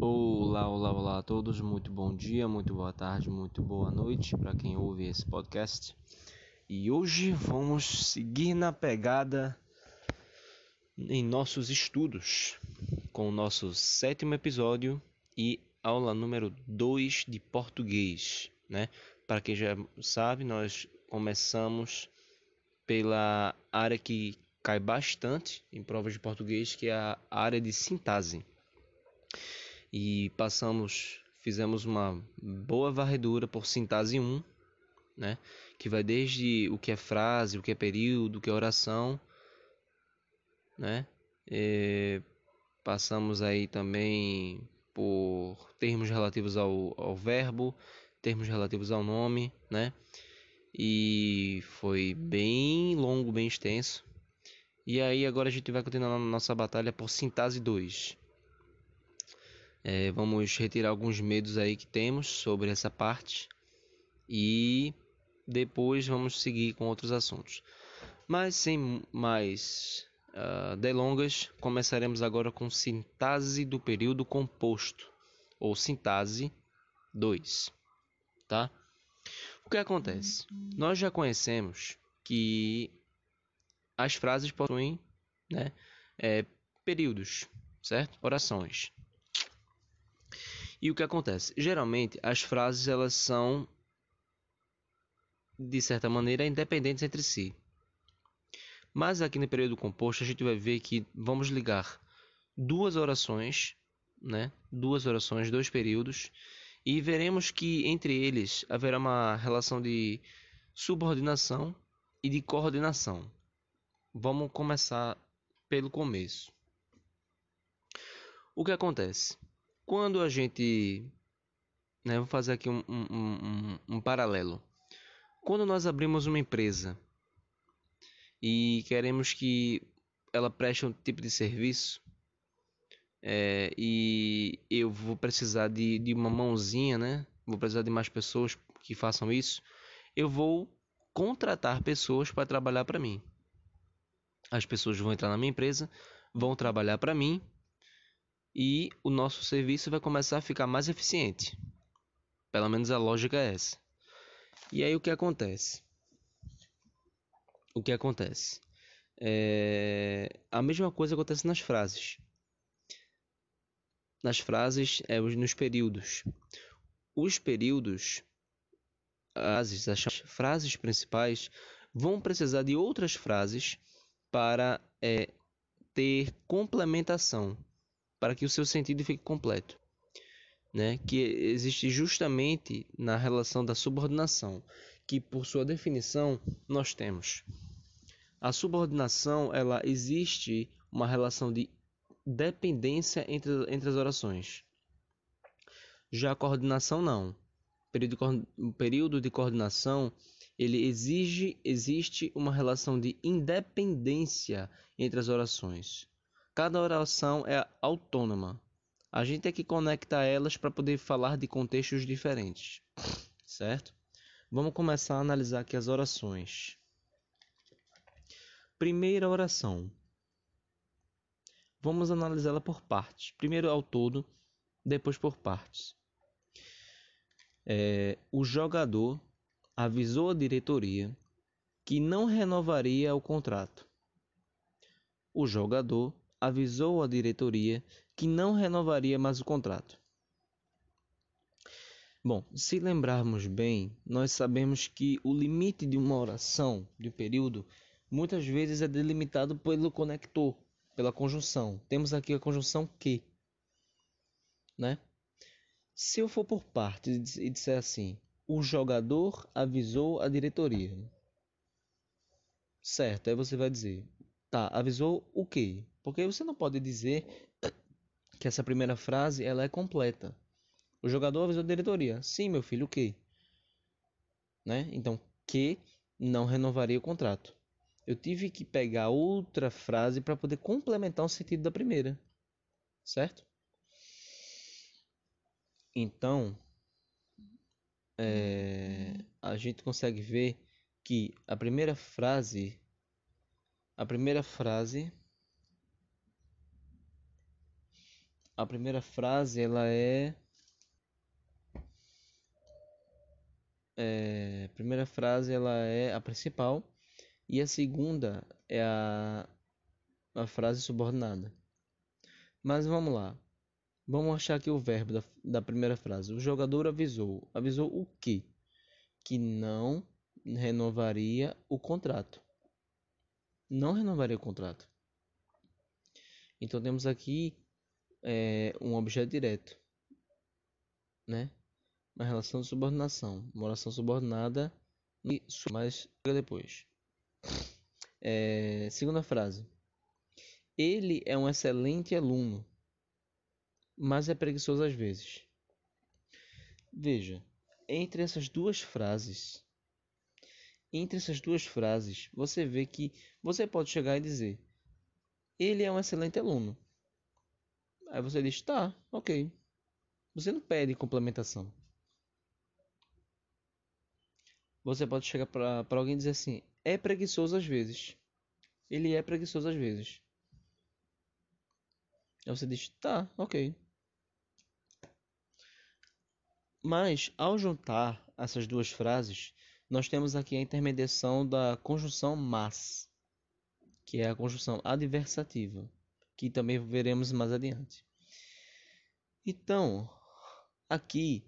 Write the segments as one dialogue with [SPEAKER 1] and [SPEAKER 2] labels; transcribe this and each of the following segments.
[SPEAKER 1] Olá, olá, olá a todos. Muito bom dia, muito boa tarde, muito boa noite para quem ouve esse podcast. E hoje vamos seguir na pegada em nossos estudos com o nosso sétimo episódio e aula número 2 de português, né? Para quem já sabe, nós começamos pela área que cai bastante em provas de português, que é a área de sintase. E passamos, fizemos uma boa varredura por sintase 1, né? Que vai desde o que é frase, o que é período, o que é oração, né? E passamos aí também por termos relativos ao, ao verbo, termos relativos ao nome, né? E foi bem longo, bem extenso. E aí agora a gente vai continuar nossa batalha por sintase 2. É, vamos retirar alguns medos aí que temos sobre essa parte e depois vamos seguir com outros assuntos. Mas sem mais uh, delongas, começaremos agora com sintase do período composto ou sintase 2, tá? O que acontece? Nós já conhecemos que as frases possuem, né, é, períodos, certo? Orações. E o que acontece? Geralmente as frases elas são de certa maneira independentes entre si. Mas aqui no período composto a gente vai ver que vamos ligar duas orações, né? Duas orações, dois períodos, e veremos que entre eles haverá uma relação de subordinação e de coordenação. Vamos começar pelo começo. O que acontece? Quando a gente. Né, vou fazer aqui um, um, um, um paralelo. Quando nós abrimos uma empresa e queremos que ela preste um tipo de serviço é, e eu vou precisar de, de uma mãozinha, né? Vou precisar de mais pessoas que façam isso. Eu vou contratar pessoas para trabalhar para mim. As pessoas vão entrar na minha empresa, vão trabalhar para mim e o nosso serviço vai começar a ficar mais eficiente. Pelo menos a lógica é essa. E aí o que acontece? O que acontece? É... A mesma coisa acontece nas frases. Nas frases, é, nos períodos. Os períodos, as, as frases principais, vão precisar de outras frases para é, ter complementação para que o seu sentido fique completo. Né? Que existe justamente na relação da subordinação, que por sua definição nós temos. A subordinação, ela existe uma relação de dependência entre, entre as orações. Já a coordenação não. O período de coordenação ele exige existe uma relação de independência entre as orações. Cada oração é autônoma. A gente tem que conectar elas para poder falar de contextos diferentes, certo? Vamos começar a analisar aqui as orações. Primeira oração. Vamos analisá-la por partes. Primeiro ao todo, depois por partes. É, o jogador avisou a diretoria que não renovaria o contrato. O jogador avisou a diretoria que não renovaria mais o contrato. Bom, se lembrarmos bem, nós sabemos que o limite de uma oração, de um período, muitas vezes é delimitado pelo conector, pela conjunção. Temos aqui a conjunção que, né? Se eu for por partes e disser assim, o jogador avisou a diretoria. Certo, aí você vai dizer, tá, avisou o quê? Porque você não pode dizer que essa primeira frase ela é completa. O jogador avisou a diretoria: "Sim, meu filho, o quê?" Né? Então, que não renovaria o contrato. Eu tive que pegar outra frase para poder complementar o sentido da primeira. Certo? Então, é, a gente consegue ver que a primeira frase, a primeira frase, a primeira frase ela é, é a primeira frase ela é a principal e a segunda é a, a frase subordinada. Mas vamos lá. Vamos achar aqui o verbo da, da primeira frase. O jogador avisou. Avisou o quê? Que não renovaria o contrato. Não renovaria o contrato. Então temos aqui é, um objeto direto, né? Uma relação de subordinação, uma oração subordinada e mais depois. É, segunda frase. Ele é um excelente aluno, mas é preguiçoso às vezes. Veja, entre essas duas frases, entre essas duas frases, você vê que você pode chegar e dizer: ele é um excelente aluno. Aí você diz: tá, ok. Você não pede complementação. Você pode chegar para alguém e dizer assim: é preguiçoso às vezes. Ele é preguiçoso às vezes. Aí você diz, tá, ok. Mas, ao juntar essas duas frases, nós temos aqui a intermediação da conjunção mas, que é a conjunção adversativa, que também veremos mais adiante. Então, aqui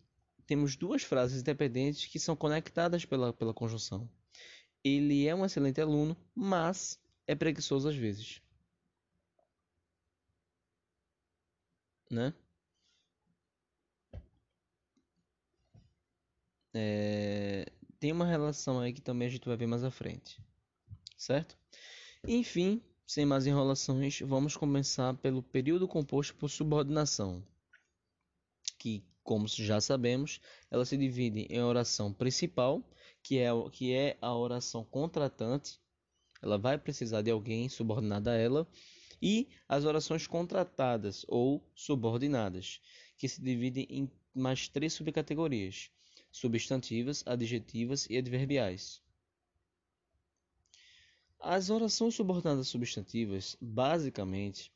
[SPEAKER 1] temos duas frases independentes que são conectadas pela, pela conjunção. Ele é um excelente aluno, mas é preguiçoso às vezes. né? É, tem uma relação aí que também a gente vai ver mais à frente, certo? Enfim, sem mais enrolações, vamos começar pelo período composto por subordinação, que, como já sabemos, ela se divide em oração principal, que é, que é a oração contratante, ela vai precisar de alguém subordinado a ela, e as orações contratadas ou subordinadas, que se dividem em mais três subcategorias: substantivas, adjetivas e adverbiais. As orações subordinadas substantivas, basicamente,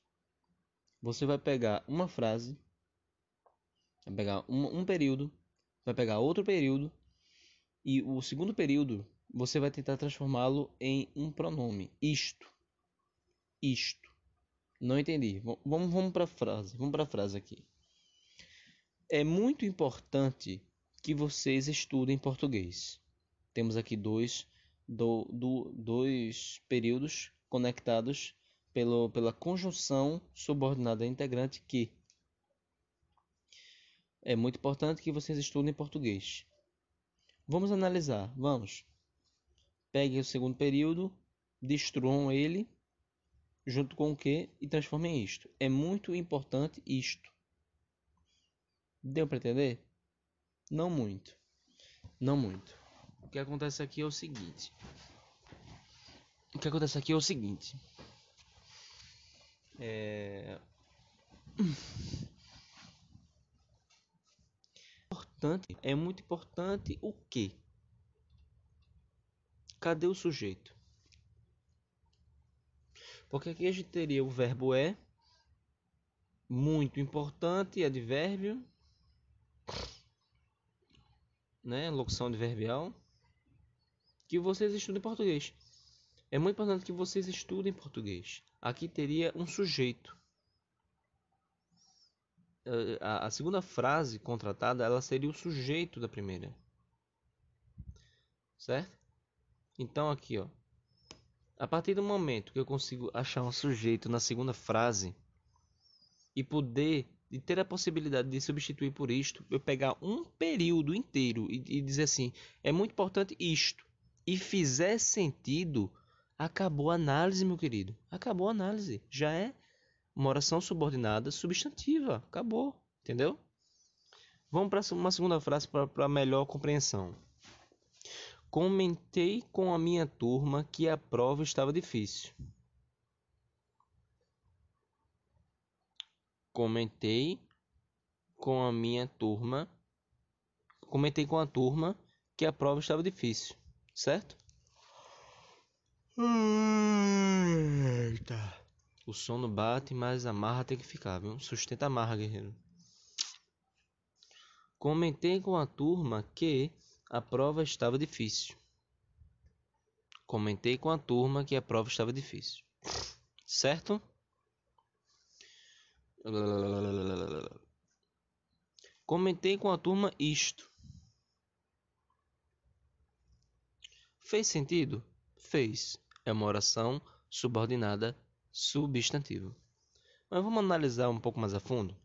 [SPEAKER 1] você vai pegar uma frase, vai pegar um, um período, vai pegar outro período, e o segundo período você vai tentar transformá-lo em um pronome. Isto. Isto. Não entendi. Vamos, vamos para a frase. Vamos para a frase aqui. É muito importante que vocês estudem português. Temos aqui dois, do, do, dois períodos conectados pelo, pela conjunção subordinada integrante que. É muito importante que vocês estudem português. Vamos analisar. Vamos. Peguem o segundo período, destruam ele junto com o que e transforme em isto. É muito importante isto. Deu para entender? Não muito. Não muito. O que acontece aqui é o seguinte. O que acontece aqui é o seguinte. É importante, é muito importante o que? Cadê o sujeito? Porque aqui a gente teria o verbo é, muito importante, advérbio, né? Locução adverbial, que vocês estudem português. É muito importante que vocês estudem português. Aqui teria um sujeito. A, a segunda frase contratada, ela seria o sujeito da primeira. Certo? Então aqui, ó, a partir do momento que eu consigo achar um sujeito na segunda frase e poder e ter a possibilidade de substituir por isto, eu pegar um período inteiro e, e dizer assim, é muito importante isto, e fizer sentido, acabou a análise, meu querido. Acabou a análise. Já é uma oração subordinada substantiva. Acabou. Entendeu? Vamos para uma segunda frase para melhor compreensão. Comentei com a minha turma que a prova estava difícil. Comentei com a minha turma comentei com a turma que a prova estava difícil, certo? Eita. O sono bate, mas a marra tem que ficar, viu? Sustenta a marra, guerreiro. Comentei com a turma que a prova estava difícil. Comentei com a turma que a prova estava difícil. Certo? Comentei com a turma isto. Fez sentido? Fez. É uma oração subordinada substantivo. Mas vamos analisar um pouco mais a fundo.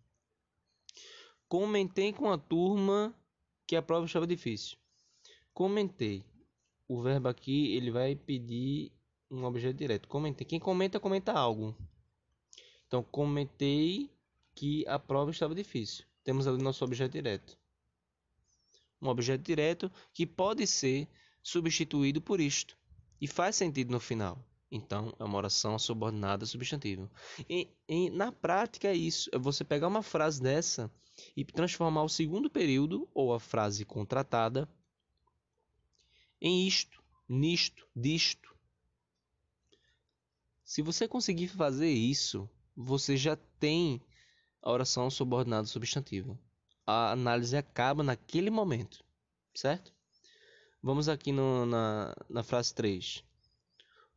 [SPEAKER 1] Comentei com a turma que a prova estava difícil. Comentei. O verbo aqui ele vai pedir um objeto direto. Comentei. Quem comenta, comenta algo. Então, comentei que a prova estava difícil. Temos ali nosso objeto direto. Um objeto direto que pode ser substituído por isto. E faz sentido no final. Então, é uma oração subordinada substantivo. E, e, na prática é isso. É você pegar uma frase dessa e transformar o segundo período, ou a frase contratada, em isto, nisto, disto. Se você conseguir fazer isso, você já tem a oração subordinada substantiva. A análise acaba naquele momento, certo? Vamos aqui no, na, na frase 3.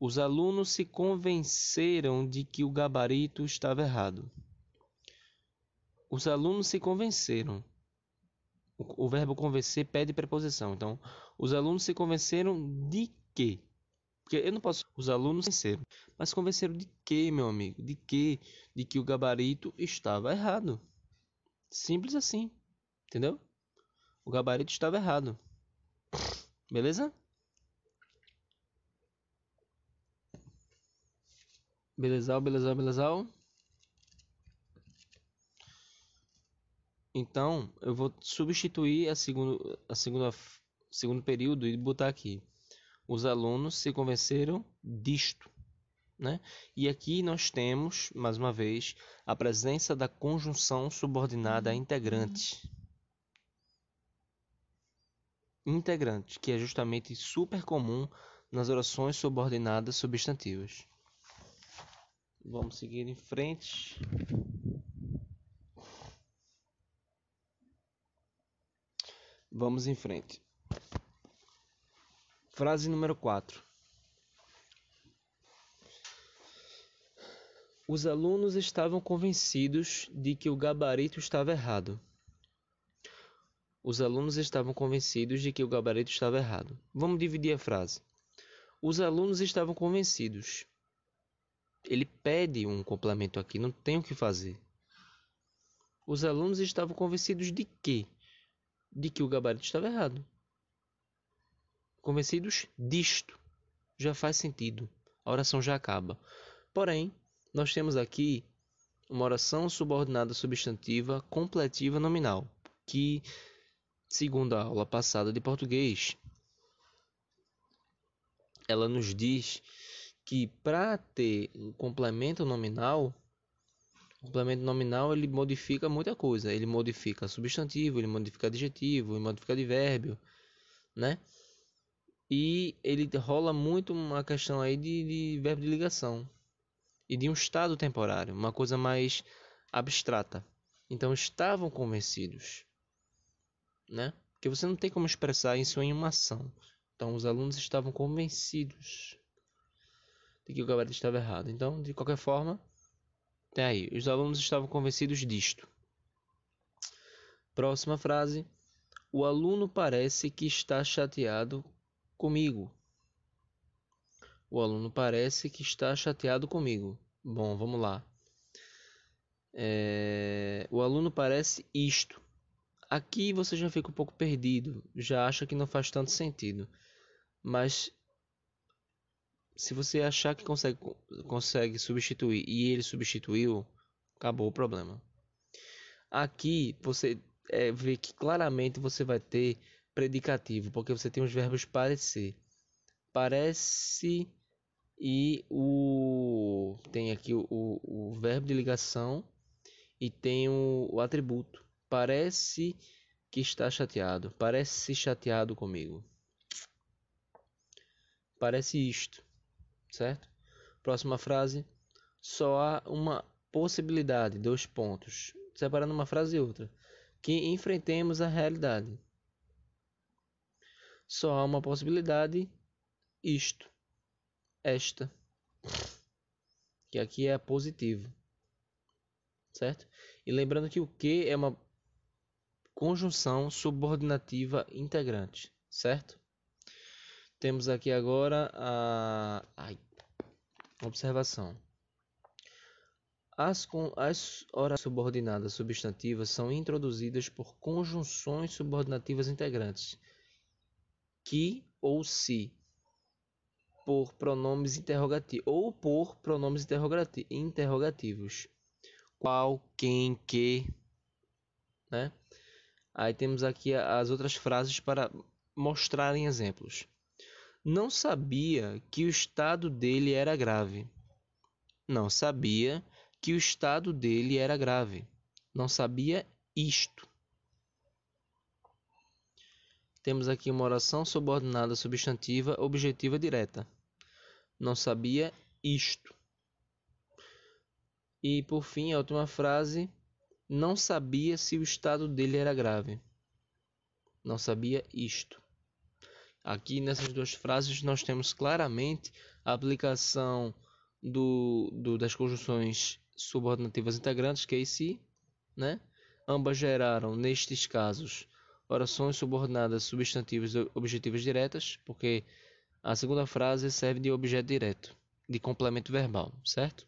[SPEAKER 1] Os alunos se convenceram de que o gabarito estava errado. Os alunos se convenceram. O, o verbo convencer pede preposição. Então, os alunos se convenceram de quê? Porque eu não posso. Os alunos convenceram. Mas convenceram de quê, meu amigo? De quê? De que o gabarito estava errado. Simples assim. Entendeu? O gabarito estava errado. Beleza? Beleza, beleza, beleza. Então, eu vou substituir a segundo, a segunda, segundo período e botar aqui. Os alunos se convenceram disto, né? E aqui nós temos, mais uma vez, a presença da conjunção subordinada integrante. Integrante, que é justamente super comum nas orações subordinadas substantivas. Vamos seguir em frente. Vamos em frente. Frase número 4. Os alunos estavam convencidos de que o gabarito estava errado. Os alunos estavam convencidos de que o gabarito estava errado. Vamos dividir a frase. Os alunos estavam convencidos ele pede um complemento aqui, não tem o que fazer. Os alunos estavam convencidos de quê? De que o gabarito estava errado. Convencidos disto. Já faz sentido. A oração já acaba. Porém, nós temos aqui uma oração subordinada substantiva completiva nominal, que, segundo a aula passada de português, ela nos diz que para ter um complemento nominal, o complemento nominal ele modifica muita coisa. Ele modifica substantivo, ele modifica adjetivo, ele modifica advérbio, né? E ele rola muito uma questão aí de, de verbo de ligação e de um estado temporário, uma coisa mais abstrata. Então estavam convencidos, né? Porque você não tem como expressar isso em uma ação. Então os alunos estavam convencidos de que o gabarito estava errado. Então, de qualquer forma, tem aí. Os alunos estavam convencidos disto. Próxima frase. O aluno parece que está chateado comigo. O aluno parece que está chateado comigo. Bom, vamos lá. É... O aluno parece isto. Aqui você já fica um pouco perdido, já acha que não faz tanto sentido. Mas se você achar que consegue, consegue substituir e ele substituiu, acabou o problema. Aqui você é, vê que claramente você vai ter predicativo, porque você tem os verbos parecer. Parece e o tem aqui o, o, o verbo de ligação e tem o, o atributo. Parece que está chateado. Parece chateado comigo. Parece isto, certo? Próxima frase. Só há uma possibilidade, dois pontos, separando uma frase e outra, que enfrentemos a realidade. Só há uma possibilidade, isto, esta, que aqui é positivo, certo? E lembrando que o que é uma conjunção subordinativa integrante, certo? Temos aqui agora a Ai. observação. As, as horas subordinadas substantivas são introduzidas por conjunções subordinativas integrantes, que ou se, por pronomes interrogativos, ou por pronomes interrogativos, qual, quem, que, né? Aí temos aqui as outras frases para mostrarem exemplos. Não sabia que o estado dele era grave. Não sabia que o estado dele era grave. Não sabia isto. Temos aqui uma oração subordinada substantiva objetiva direta. Não sabia isto. E por fim, a última frase, não sabia se o estado dele era grave. Não sabia isto. Aqui nessas duas frases nós temos claramente a aplicação do, do das conjunções subordinativas integrantes, que é si, né? Ambas geraram, nestes casos, orações subordinadas substantivas objetivas diretas, porque a segunda frase serve de objeto direto, de complemento verbal, certo?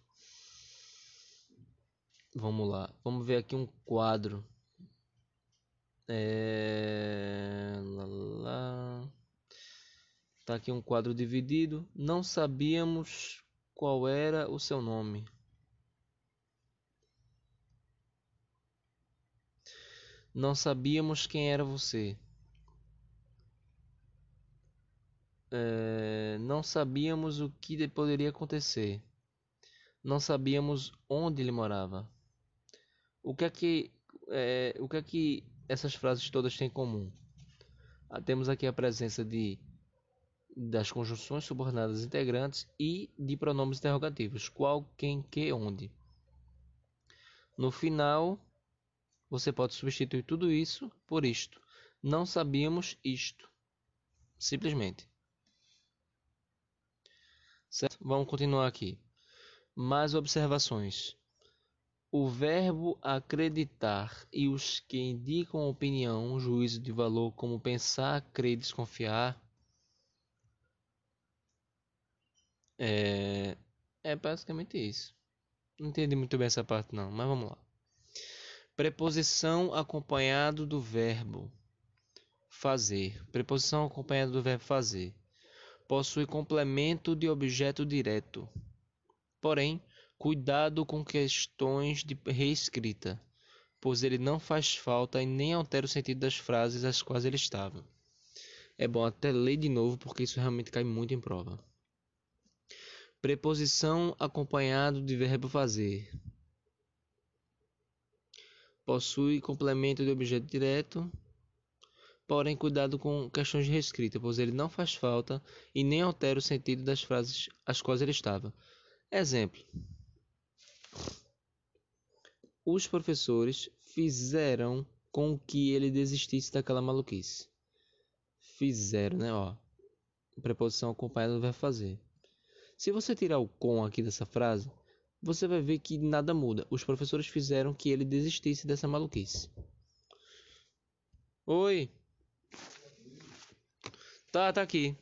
[SPEAKER 1] Vamos lá, vamos ver aqui um quadro. É... Lá, lá. Tá aqui um quadro dividido. Não sabíamos qual era o seu nome. Não sabíamos quem era você. É, não sabíamos o que poderia acontecer. Não sabíamos onde ele morava. O que é que, é, o que, é que essas frases todas têm em comum? Ah, temos aqui a presença de das conjunções subordinadas integrantes e de pronomes interrogativos, qual, quem, que, onde. No final, você pode substituir tudo isso por isto. Não sabíamos isto. Simplesmente. Certo? Vamos continuar aqui. Mais observações. O verbo acreditar e os que indicam opinião, juízo de valor, como pensar, crer, desconfiar, É, é basicamente isso. Não entendi muito bem essa parte não, mas vamos lá. Preposição acompanhado do verbo fazer. Preposição acompanhada do verbo fazer. Possui complemento de objeto direto. Porém, cuidado com questões de reescrita, pois ele não faz falta e nem altera o sentido das frases às quais ele estava. É bom até ler de novo porque isso realmente cai muito em prova. Preposição acompanhado de verbo fazer. Possui complemento de objeto direto, porém cuidado com questões de reescrita, pois ele não faz falta e nem altera o sentido das frases às quais ele estava. Exemplo: Os professores fizeram com que ele desistisse daquela maluquice. Fizeram, né? Ó, preposição acompanhada do verbo fazer. Se você tirar o com aqui dessa frase, você vai ver que nada muda. Os professores fizeram que ele desistisse dessa maluquice. Oi. Tá, tá aqui.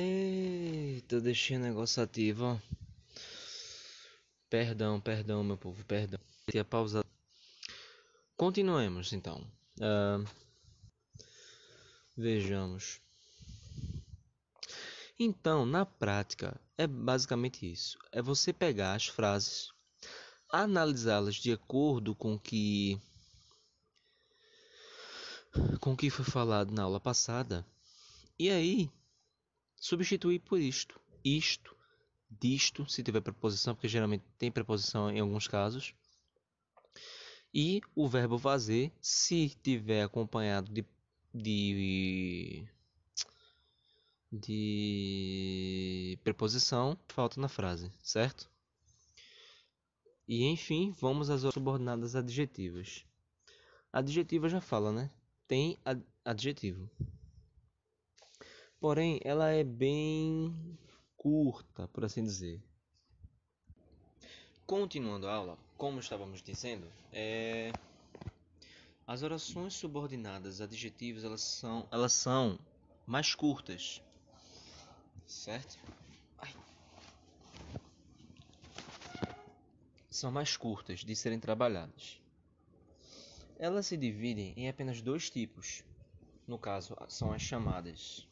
[SPEAKER 1] Eita, deixei o negócio ativo, ó. Perdão, perdão, meu povo, perdão. Tinha pausado. Continuemos, então. Uh, vejamos. Então, na prática, é basicamente isso. É você pegar as frases, analisá-las de acordo com que com o que foi falado na aula passada e aí substituir por isto, isto, disto, se tiver preposição, porque geralmente tem preposição em alguns casos. E o verbo fazer, se tiver acompanhado de, de de preposição falta na frase, certo? E enfim, vamos às subordinadas adjetivas. Adjetiva já fala, né? Tem ad adjetivo. Porém, ela é bem curta, por assim dizer. Continuando a aula, como estávamos dizendo, é... as orações subordinadas adjetivas elas são, elas são mais curtas certo? Ai. São mais curtas de serem trabalhadas. Elas se dividem em apenas dois tipos. No caso, são as chamadas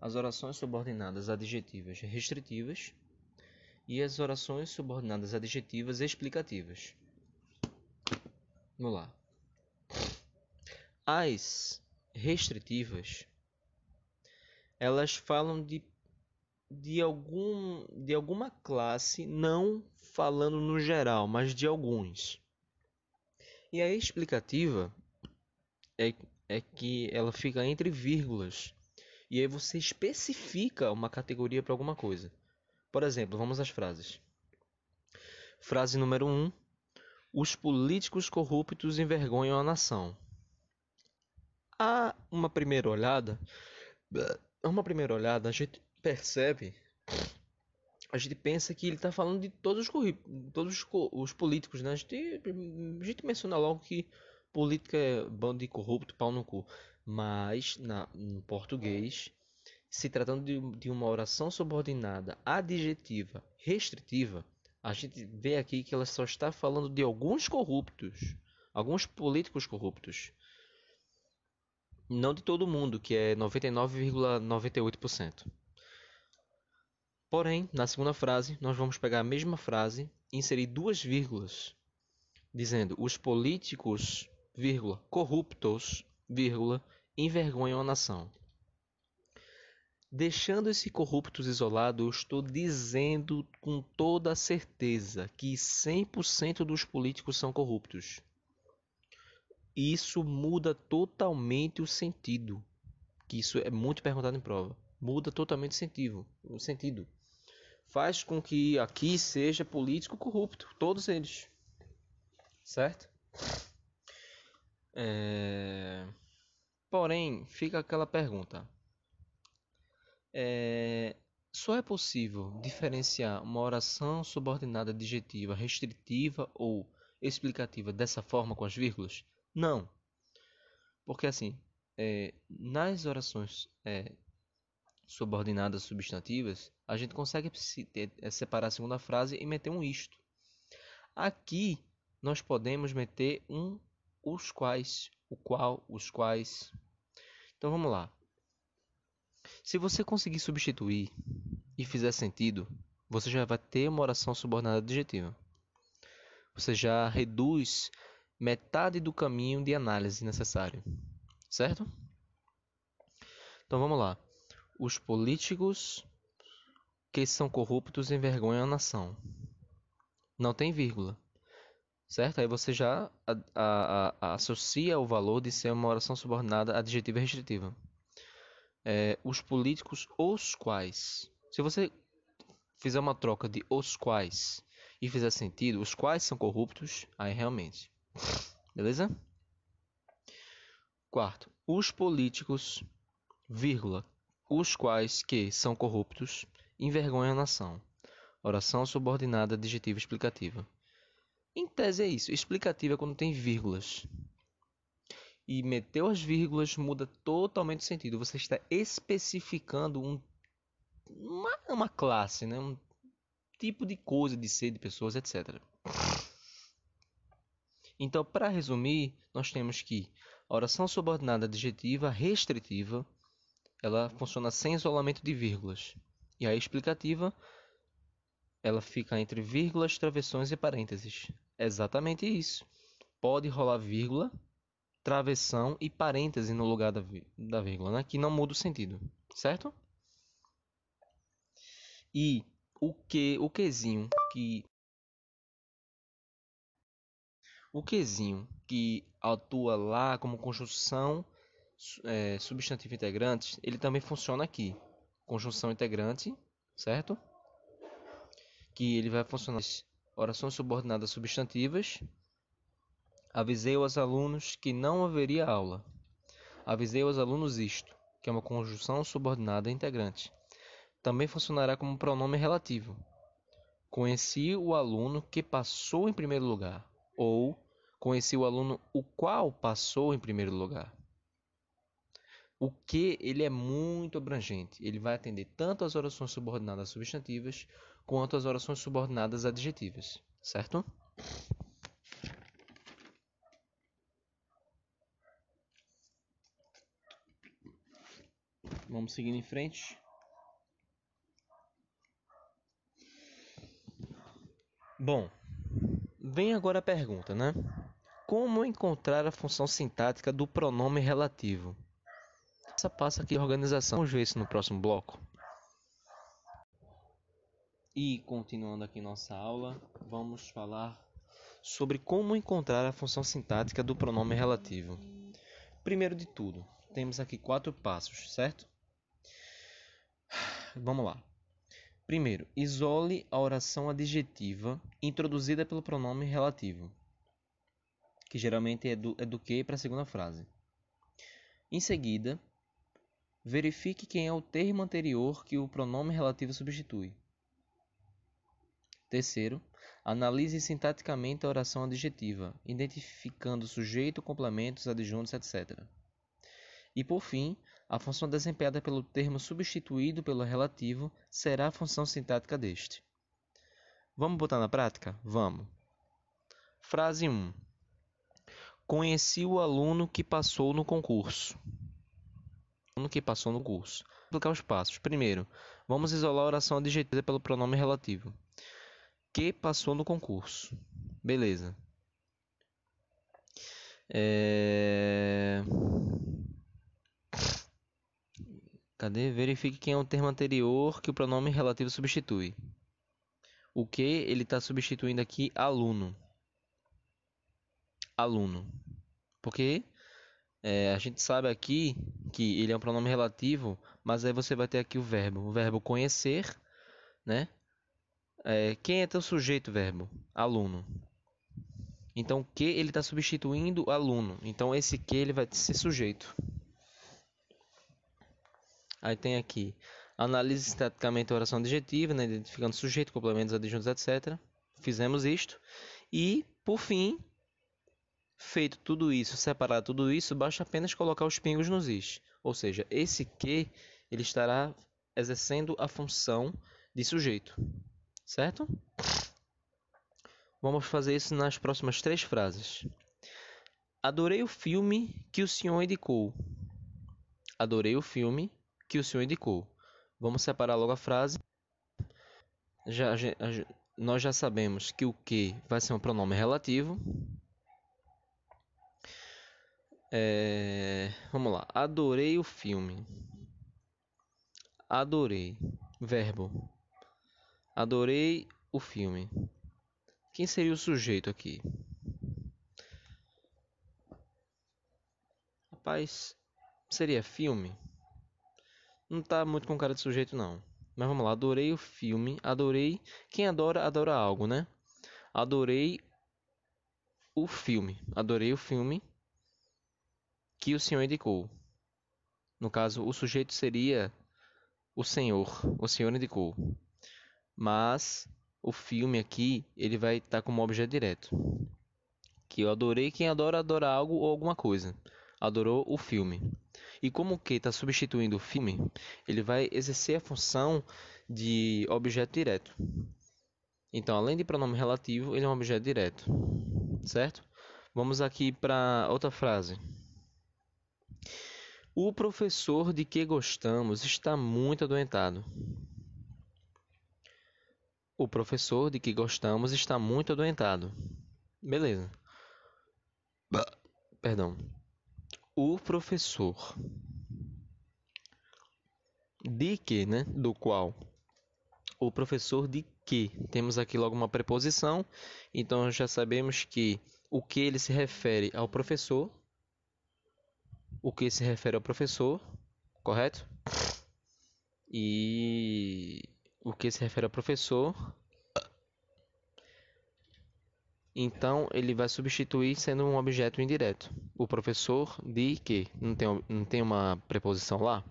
[SPEAKER 1] as orações subordinadas adjetivas restritivas e as orações subordinadas adjetivas explicativas. Vamos lá. As restritivas elas falam de, de, algum, de alguma classe, não falando no geral, mas de alguns. E a explicativa é, é que ela fica entre vírgulas. E aí você especifica uma categoria para alguma coisa. Por exemplo, vamos às frases. Frase número 1. Um, Os políticos corruptos envergonham a nação. A uma primeira olhada, a uma primeira olhada, a gente percebe, a gente pensa que ele está falando de todos os, todos os, os políticos, né? A gente, a gente menciona logo que política é bando de corrupto, pau no cu. Mas, na, em português, se tratando de, de uma oração subordinada adjetiva restritiva, a gente vê aqui que ela só está falando de alguns corruptos, alguns políticos corruptos não de todo mundo, que é 99,98%. Porém, na segunda frase, nós vamos pegar a mesma frase e inserir duas vírgulas, dizendo: os políticos, vírgula, corruptos, vírgula, envergonham a nação. Deixando esse corruptos isolado, eu estou dizendo com toda certeza que 100% dos políticos são corruptos isso muda totalmente o sentido. Que isso é muito perguntado em prova. Muda totalmente o sentido. O sentido. Faz com que aqui seja político corrupto, todos eles. Certo? É... Porém, fica aquela pergunta. É... Só é possível diferenciar uma oração subordinada adjetiva restritiva ou explicativa dessa forma com as vírgulas? Não. Porque assim, é, nas orações é, subordinadas substantivas, a gente consegue é, separar a segunda frase e meter um isto. Aqui nós podemos meter um os quais, o qual, os quais. Então vamos lá. Se você conseguir substituir e fizer sentido, você já vai ter uma oração subordinada adjetiva. Você já reduz metade do caminho de análise necessário. Certo? Então vamos lá. Os políticos que são corruptos envergonham a nação. Não tem vírgula. Certo? Aí você já a, a, a, associa o valor de ser uma oração subordinada adjetiva e restritiva. É, os políticos os quais. Se você fizer uma troca de os quais e fizer sentido, os quais são corruptos, aí realmente Beleza? Quarto, os políticos, vírgula, os quais que são corruptos, envergonham a nação. Oração subordinada adjetiva explicativa. Em tese é isso. Explicativa é quando tem vírgulas. e meteu as vírgulas, muda totalmente o sentido. Você está especificando um, uma, uma classe, né? um tipo de coisa, de ser, de pessoas, etc. Então, para resumir, nós temos que a oração subordinada adjetiva restritiva, ela funciona sem isolamento de vírgulas. E a explicativa, ela fica entre vírgulas, travessões e parênteses. Exatamente isso. Pode rolar vírgula, travessão e parêntese no lugar da, da vírgula, né? que não muda o sentido, certo? E o que, o quezinho que o quezinho que atua lá como conjunção é, substantivo integrante, ele também funciona aqui. Conjunção integrante, certo? Que ele vai funcionar orações subordinadas substantivas. Avisei aos alunos que não haveria aula. Avisei aos alunos isto, que é uma conjunção subordinada integrante. Também funcionará como pronome relativo. Conheci o aluno que passou em primeiro lugar, ou Conheci o aluno o qual passou em primeiro lugar. O que ele é muito abrangente. Ele vai atender tanto as orações subordinadas substantivas quanto as orações subordinadas adjetivas, certo? Vamos seguir em frente. Bom, vem agora a pergunta, né? Como encontrar a função sintática do pronome relativo? Essa passa aqui organização. Vamos ver isso no próximo bloco. E continuando aqui nossa aula, vamos falar sobre como encontrar a função sintática do pronome relativo. Primeiro de tudo, temos aqui quatro passos, certo? Vamos lá. Primeiro, isole a oração adjetiva introduzida pelo pronome relativo que geralmente é do, é do que para a segunda frase. Em seguida, verifique quem é o termo anterior que o pronome relativo substitui. Terceiro, analise sintaticamente a oração adjetiva, identificando sujeito, complementos, adjuntos, etc. E por fim, a função desempenhada pelo termo substituído pelo relativo será a função sintática deste. Vamos botar na prática? Vamos. Frase 1. Conheci o aluno que passou no concurso. O aluno que passou no curso. Vou explicar os passos. Primeiro, vamos isolar a oração adjetiva pelo pronome relativo. Que passou no concurso. Beleza. É... Cadê? Verifique quem é o termo anterior que o pronome relativo substitui. O que ele está substituindo aqui? Aluno aluno. Porque é, a gente sabe aqui que ele é um pronome relativo, mas aí você vai ter aqui o verbo, o verbo conhecer, né? É, quem é teu sujeito verbo? Aluno. Então que ele está substituindo aluno. Então esse que ele vai ser sujeito. Aí tem aqui análise estaticamente a oração adjetiva, né? identificando sujeito, complementos, adjuntos, etc. Fizemos isto. E por fim Feito tudo isso, separado tudo isso, basta apenas colocar os pingos nos is. Ou seja, esse que ele estará exercendo a função de sujeito. Certo? Vamos fazer isso nas próximas três frases. Adorei o filme que o senhor indicou. Adorei o filme que o senhor indicou. Vamos separar logo a frase. Já, nós já sabemos que o que vai ser um pronome relativo. É, vamos lá. Adorei o filme. Adorei. Verbo. Adorei o filme. Quem seria o sujeito aqui? Rapaz, seria filme? Não tá muito com cara de sujeito não. Mas vamos lá, adorei o filme, adorei. Quem adora, adora algo, né? Adorei o filme. Adorei o filme que o senhor indicou. No caso, o sujeito seria o senhor, o senhor indicou. Mas o filme aqui, ele vai estar tá como objeto direto. Que eu adorei quem adora adora algo ou alguma coisa. adorou o filme. E como o que está substituindo o filme, ele vai exercer a função de objeto direto. Então, além de pronome relativo, ele é um objeto direto, certo? Vamos aqui para outra frase. O professor de que gostamos está muito adoentado. O professor de que gostamos está muito adoentado. Beleza. Perdão. O professor de que, né? Do qual? O professor de que. Temos aqui logo uma preposição. Então já sabemos que o que ele se refere ao professor o que se refere ao professor, correto? E o que se refere ao professor. Então ele vai substituir sendo um objeto indireto. O professor de que? Não tem, não tem uma preposição lá?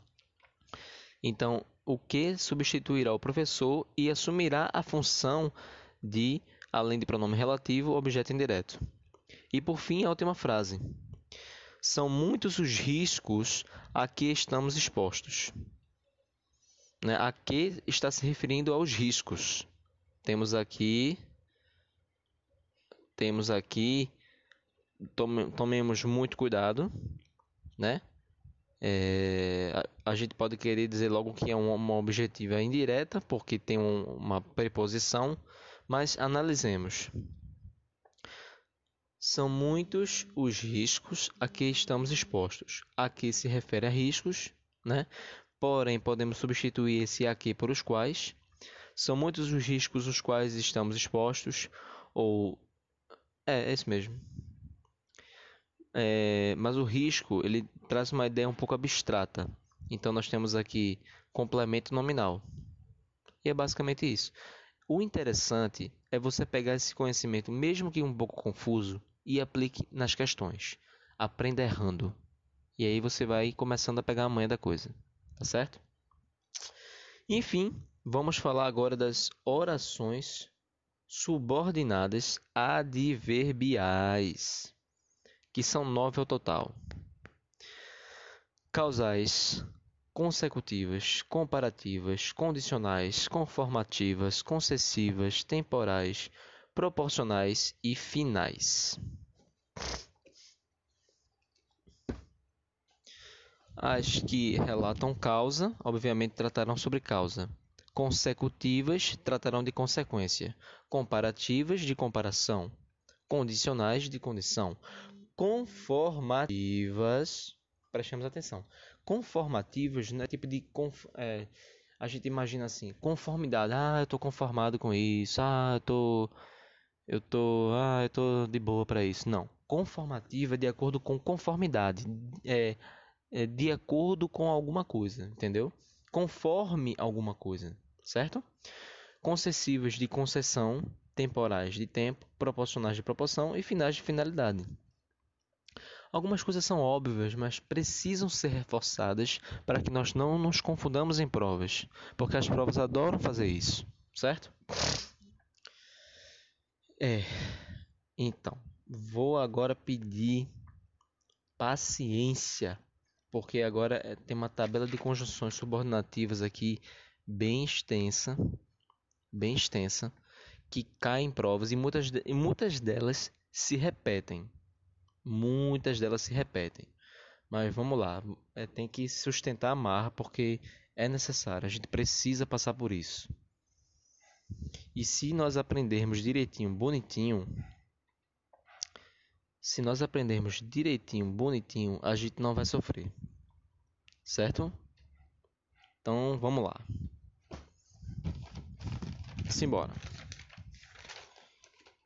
[SPEAKER 1] Então o que substituirá o professor e assumirá a função de, além de pronome relativo, objeto indireto. E por fim a última frase. São muitos os riscos a que estamos expostos. Né? A que está se referindo aos riscos. Temos aqui. Temos aqui. Tome, tomemos muito cuidado. Né? É, a, a, gente pode querer dizer logo que é uma, uma objetiva indireta, porque tem um, uma preposição, mas analisemos. São muitos os riscos a que estamos expostos. Aqui se refere a riscos, né? Porém, podemos substituir esse aqui por os quais. São muitos os riscos os quais estamos expostos, ou é, é esse mesmo. É, mas o risco ele traz uma ideia um pouco abstrata. Então nós temos aqui complemento nominal. E é basicamente isso. O interessante é você pegar esse conhecimento, mesmo que um pouco confuso, e aplique nas questões. Aprenda errando. E aí você vai começando a pegar a manha da coisa. Tá certo? Enfim, vamos falar agora das orações subordinadas adverbiais, que são nove ao total. Causais, consecutivas, comparativas, condicionais, conformativas, concessivas, temporais, proporcionais e finais. As que relatam causa, obviamente tratarão sobre causa. Consecutivas tratarão de consequência. Comparativas de comparação. Condicionais de condição. Conformativas, prestemos atenção. Conformativas não é tipo de é, a gente imagina assim, conformidade. Ah, eu estou conformado com isso. Ah, eu tô eu tô, ah, eu tô de boa para isso. Não. Conformativa de acordo com conformidade, é de acordo com alguma coisa, entendeu? Conforme alguma coisa, certo? Concessivas de concessão, temporais de tempo, proporcionais de proporção e finais de finalidade. Algumas coisas são óbvias, mas precisam ser reforçadas para que nós não nos confundamos em provas, porque as provas adoram fazer isso, certo? É, então, vou agora pedir paciência, porque agora é, tem uma tabela de conjunções subordinativas aqui bem extensa, bem extensa, que cai em provas e muitas, e muitas delas se repetem. Muitas delas se repetem. Mas vamos lá, é, tem que sustentar a marra porque é necessário, a gente precisa passar por isso. E se nós aprendermos direitinho, bonitinho, se nós aprendermos direitinho, bonitinho, a gente não vai sofrer. Certo? Então, vamos lá. Simbora.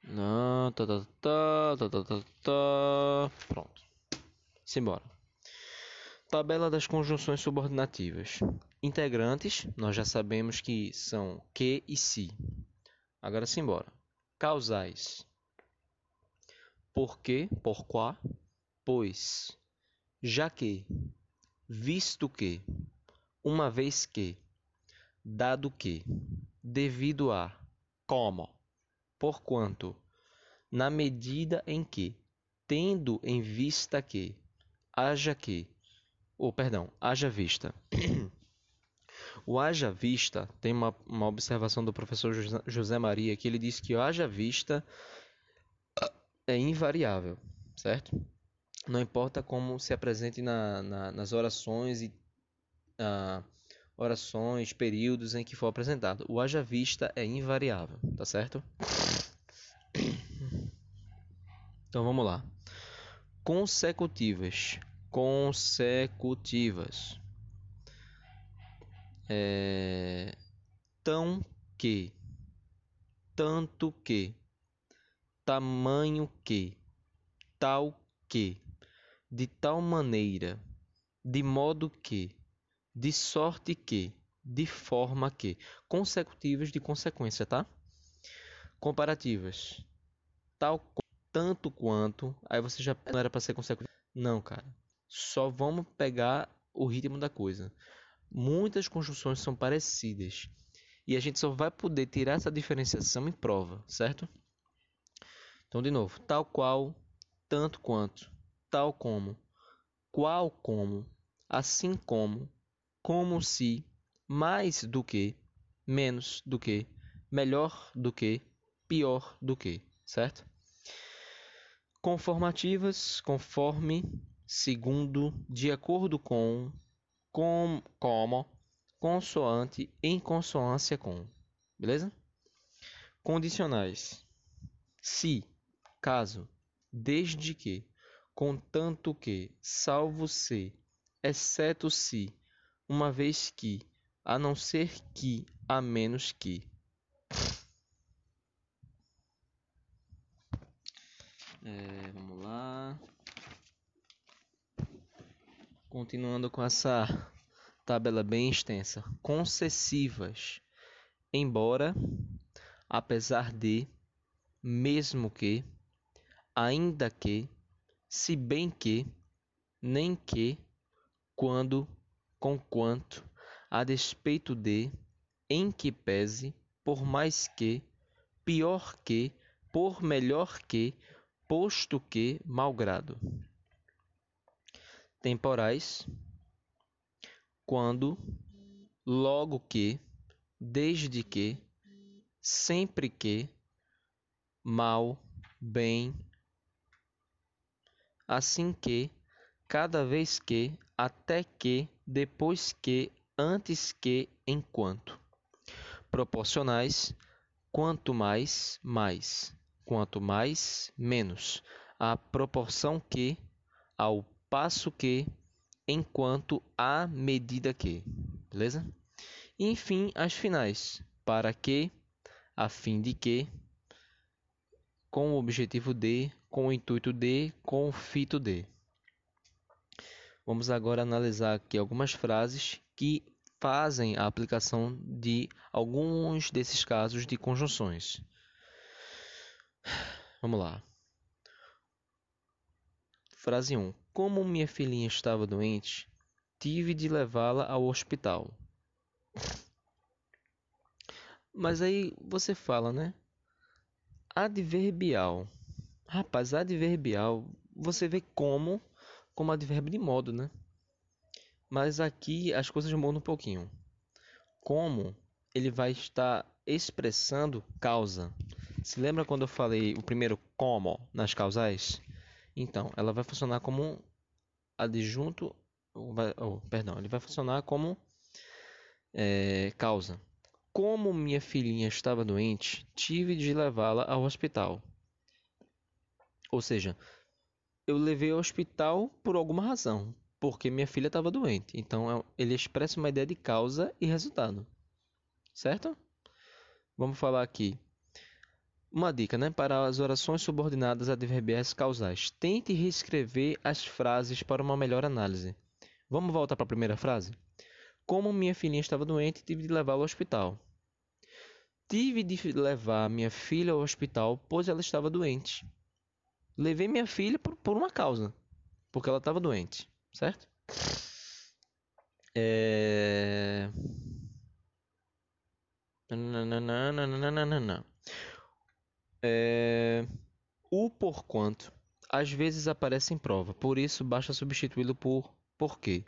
[SPEAKER 1] Não, tá, tá, tá, tá, tá, tá, tá. Pronto. Simbora. Tabela das conjunções subordinativas. Integrantes, nós já sabemos que são que e se. Agora simbora. Causais. Por que, por quá, pois, já que, visto que, uma vez que, dado que, devido a, como, porquanto, na medida em que, tendo em vista que, haja que, ou perdão, haja vista. o haja vista tem uma, uma observação do professor José Maria que ele diz que o haja vista é invariável, certo? Não importa como se apresente na, na, nas orações e uh, orações, períodos em que for apresentado. O haja vista é invariável, tá certo? Então vamos lá. Consecutivas. Consecutivas. É... Tão que. Tanto que. Tamanho que. Tal que. De tal maneira. De modo que. De sorte que. De forma que. Consecutivas de consequência, tá? Comparativas. Tal tanto quanto. Aí você já não era para ser consecutivo. Não, cara. Só vamos pegar o ritmo da coisa. Muitas conjunções são parecidas. E a gente só vai poder tirar essa diferenciação em prova, certo? Então, de novo, tal qual, tanto quanto, tal como, qual como, assim como, como se, mais do que, menos do que, melhor do que, pior do que, certo? conformativas, conforme, segundo, de acordo com, com como, consoante, em consonância com. Beleza? Condicionais. Se, caso, desde que, contanto que, salvo se, exceto se, uma vez que, a não ser que, a menos que. É, vamos lá. Continuando com essa tabela bem extensa. Concessivas. Embora, apesar de, mesmo que, ainda que, se bem que, nem que, quando, com quanto, a despeito de, em que pese, por mais que, pior que, por melhor que, posto que, malgrado. Temporais, quando, logo que, desde que, sempre que, mal, bem, assim que, cada vez que, até que, depois que, antes que, enquanto. Proporcionais, quanto mais, mais quanto mais, menos, à proporção que, ao passo que, enquanto, à medida que. Beleza? E, enfim, as finais. Para que, a fim de que, com o objetivo de, com o intuito de, com o fito de. Vamos agora analisar aqui algumas frases que fazem a aplicação de alguns desses casos de conjunções. Vamos lá. Frase 1. Como minha filhinha estava doente, tive de levá-la ao hospital. Mas aí você fala, né? Adverbial. Rapaz, adverbial, você vê como como advérbio de modo, né? Mas aqui as coisas mudam um pouquinho. Como ele vai estar expressando causa. Se lembra quando eu falei o primeiro como nas causais? Então, ela vai funcionar como adjunto, oh, perdão, ele vai funcionar como é, causa. Como minha filhinha estava doente, tive de levá-la ao hospital. Ou seja, eu levei ao hospital por alguma razão, porque minha filha estava doente. Então, é, ele expressa uma ideia de causa e resultado. Certo? Vamos falar aqui uma dica, né? Para as orações subordinadas adverbiais causais. Tente reescrever as frases para uma melhor análise. Vamos voltar para a primeira frase? Como minha filhinha estava doente, tive de levá-la ao hospital. Tive de levar minha filha ao hospital, pois ela estava doente. Levei minha filha por, por uma causa, porque ela estava doente, certo? É... É, o porquanto, às vezes aparece em prova, por isso basta substituí-lo por porquê.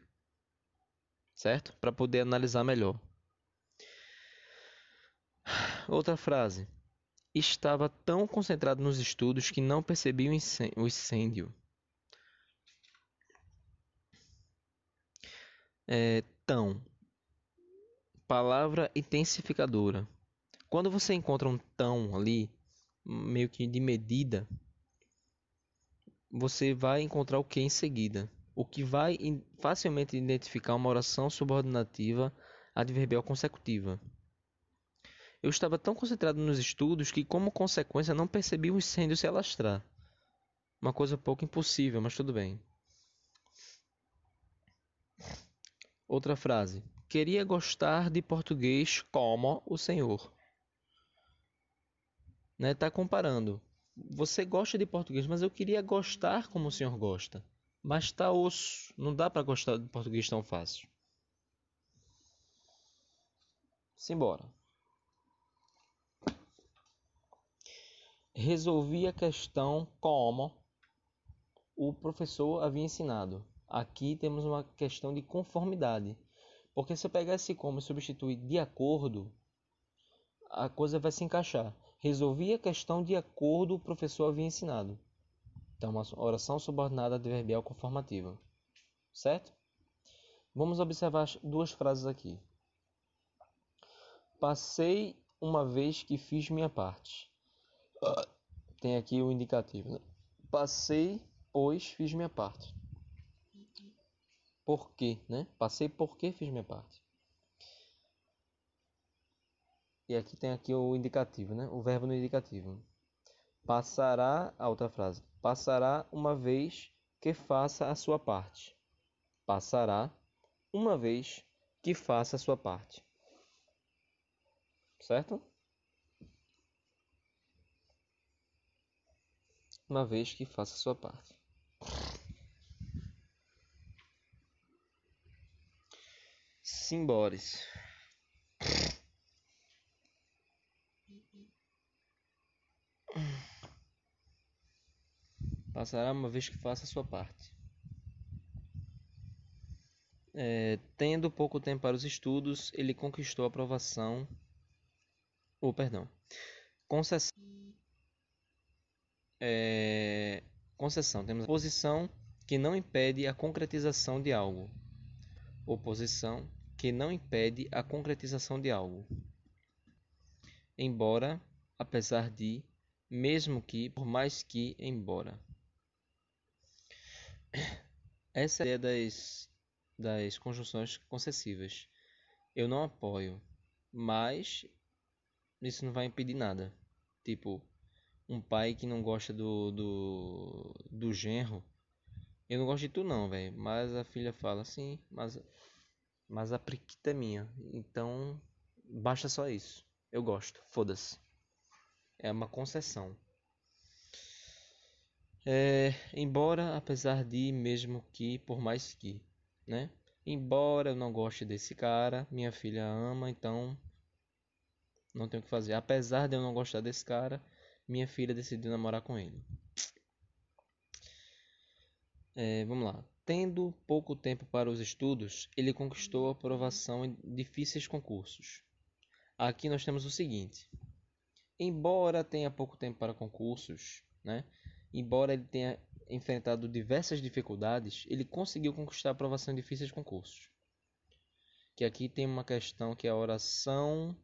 [SPEAKER 1] Certo? Para poder analisar melhor. Outra frase. Estava tão concentrado nos estudos que não percebi o incêndio. É, tão. Palavra intensificadora. Quando você encontra um tão ali, meio que de medida, você vai encontrar o que em seguida, o que vai facilmente identificar uma oração subordinativa adverbial consecutiva. Eu estava tão concentrado nos estudos que, como consequência, não percebi o incêndio se alastrar. Uma coisa pouco impossível, mas tudo bem. Outra frase. Queria gostar de português como o senhor. Né? Tá comparando. Você gosta de português, mas eu queria gostar como o senhor gosta. Mas tá osso. Não dá para gostar de português tão fácil. Simbora. Resolvi a questão como o professor havia ensinado. Aqui temos uma questão de conformidade. Porque se eu pegar esse como e substituir de acordo, a coisa vai se encaixar. Resolvi a questão de acordo o professor havia ensinado. Então, uma oração subordinada adverbial conformativa. Certo? Vamos observar duas frases aqui. Passei uma vez que fiz minha parte. Tem aqui o indicativo. Né? Passei, pois fiz minha parte. Por quê, né? Passei porque fiz minha parte. E aqui tem aqui o indicativo, né? O verbo no indicativo. Passará, a outra frase. Passará uma vez que faça a sua parte. Passará uma vez que faça a sua parte. Certo? Uma vez que faça sua parte. Simbores. Passará uma vez que faça sua parte. É, tendo pouco tempo para os estudos, ele conquistou a aprovação. Ou, oh, perdão. Concessão. É, concessão. Temos posição que não impede a concretização de algo. Oposição que não impede a concretização de algo. Embora, apesar de, mesmo que, por mais que, embora. Essa é a das, das conjunções concessivas. Eu não apoio, mas isso não vai impedir nada. Tipo, um pai que não gosta do, do, do genro. Eu não gosto de tu não, velho. Mas a filha fala assim, mas, mas a priquita é minha. Então, basta só isso. Eu gosto, foda-se. É uma concessão. É, embora, apesar de, mesmo que, por mais que, né? Embora eu não goste desse cara, minha filha ama, então não tenho o que fazer. Apesar de eu não gostar desse cara, minha filha decidiu namorar com ele. É, vamos lá. Tendo pouco tempo para os estudos, ele conquistou a aprovação em difíceis concursos. Aqui nós temos o seguinte: embora tenha pouco tempo para concursos, né? Embora ele tenha enfrentado diversas dificuldades, ele conseguiu conquistar a aprovação em difíceis concursos. Que aqui tem uma questão que é a oração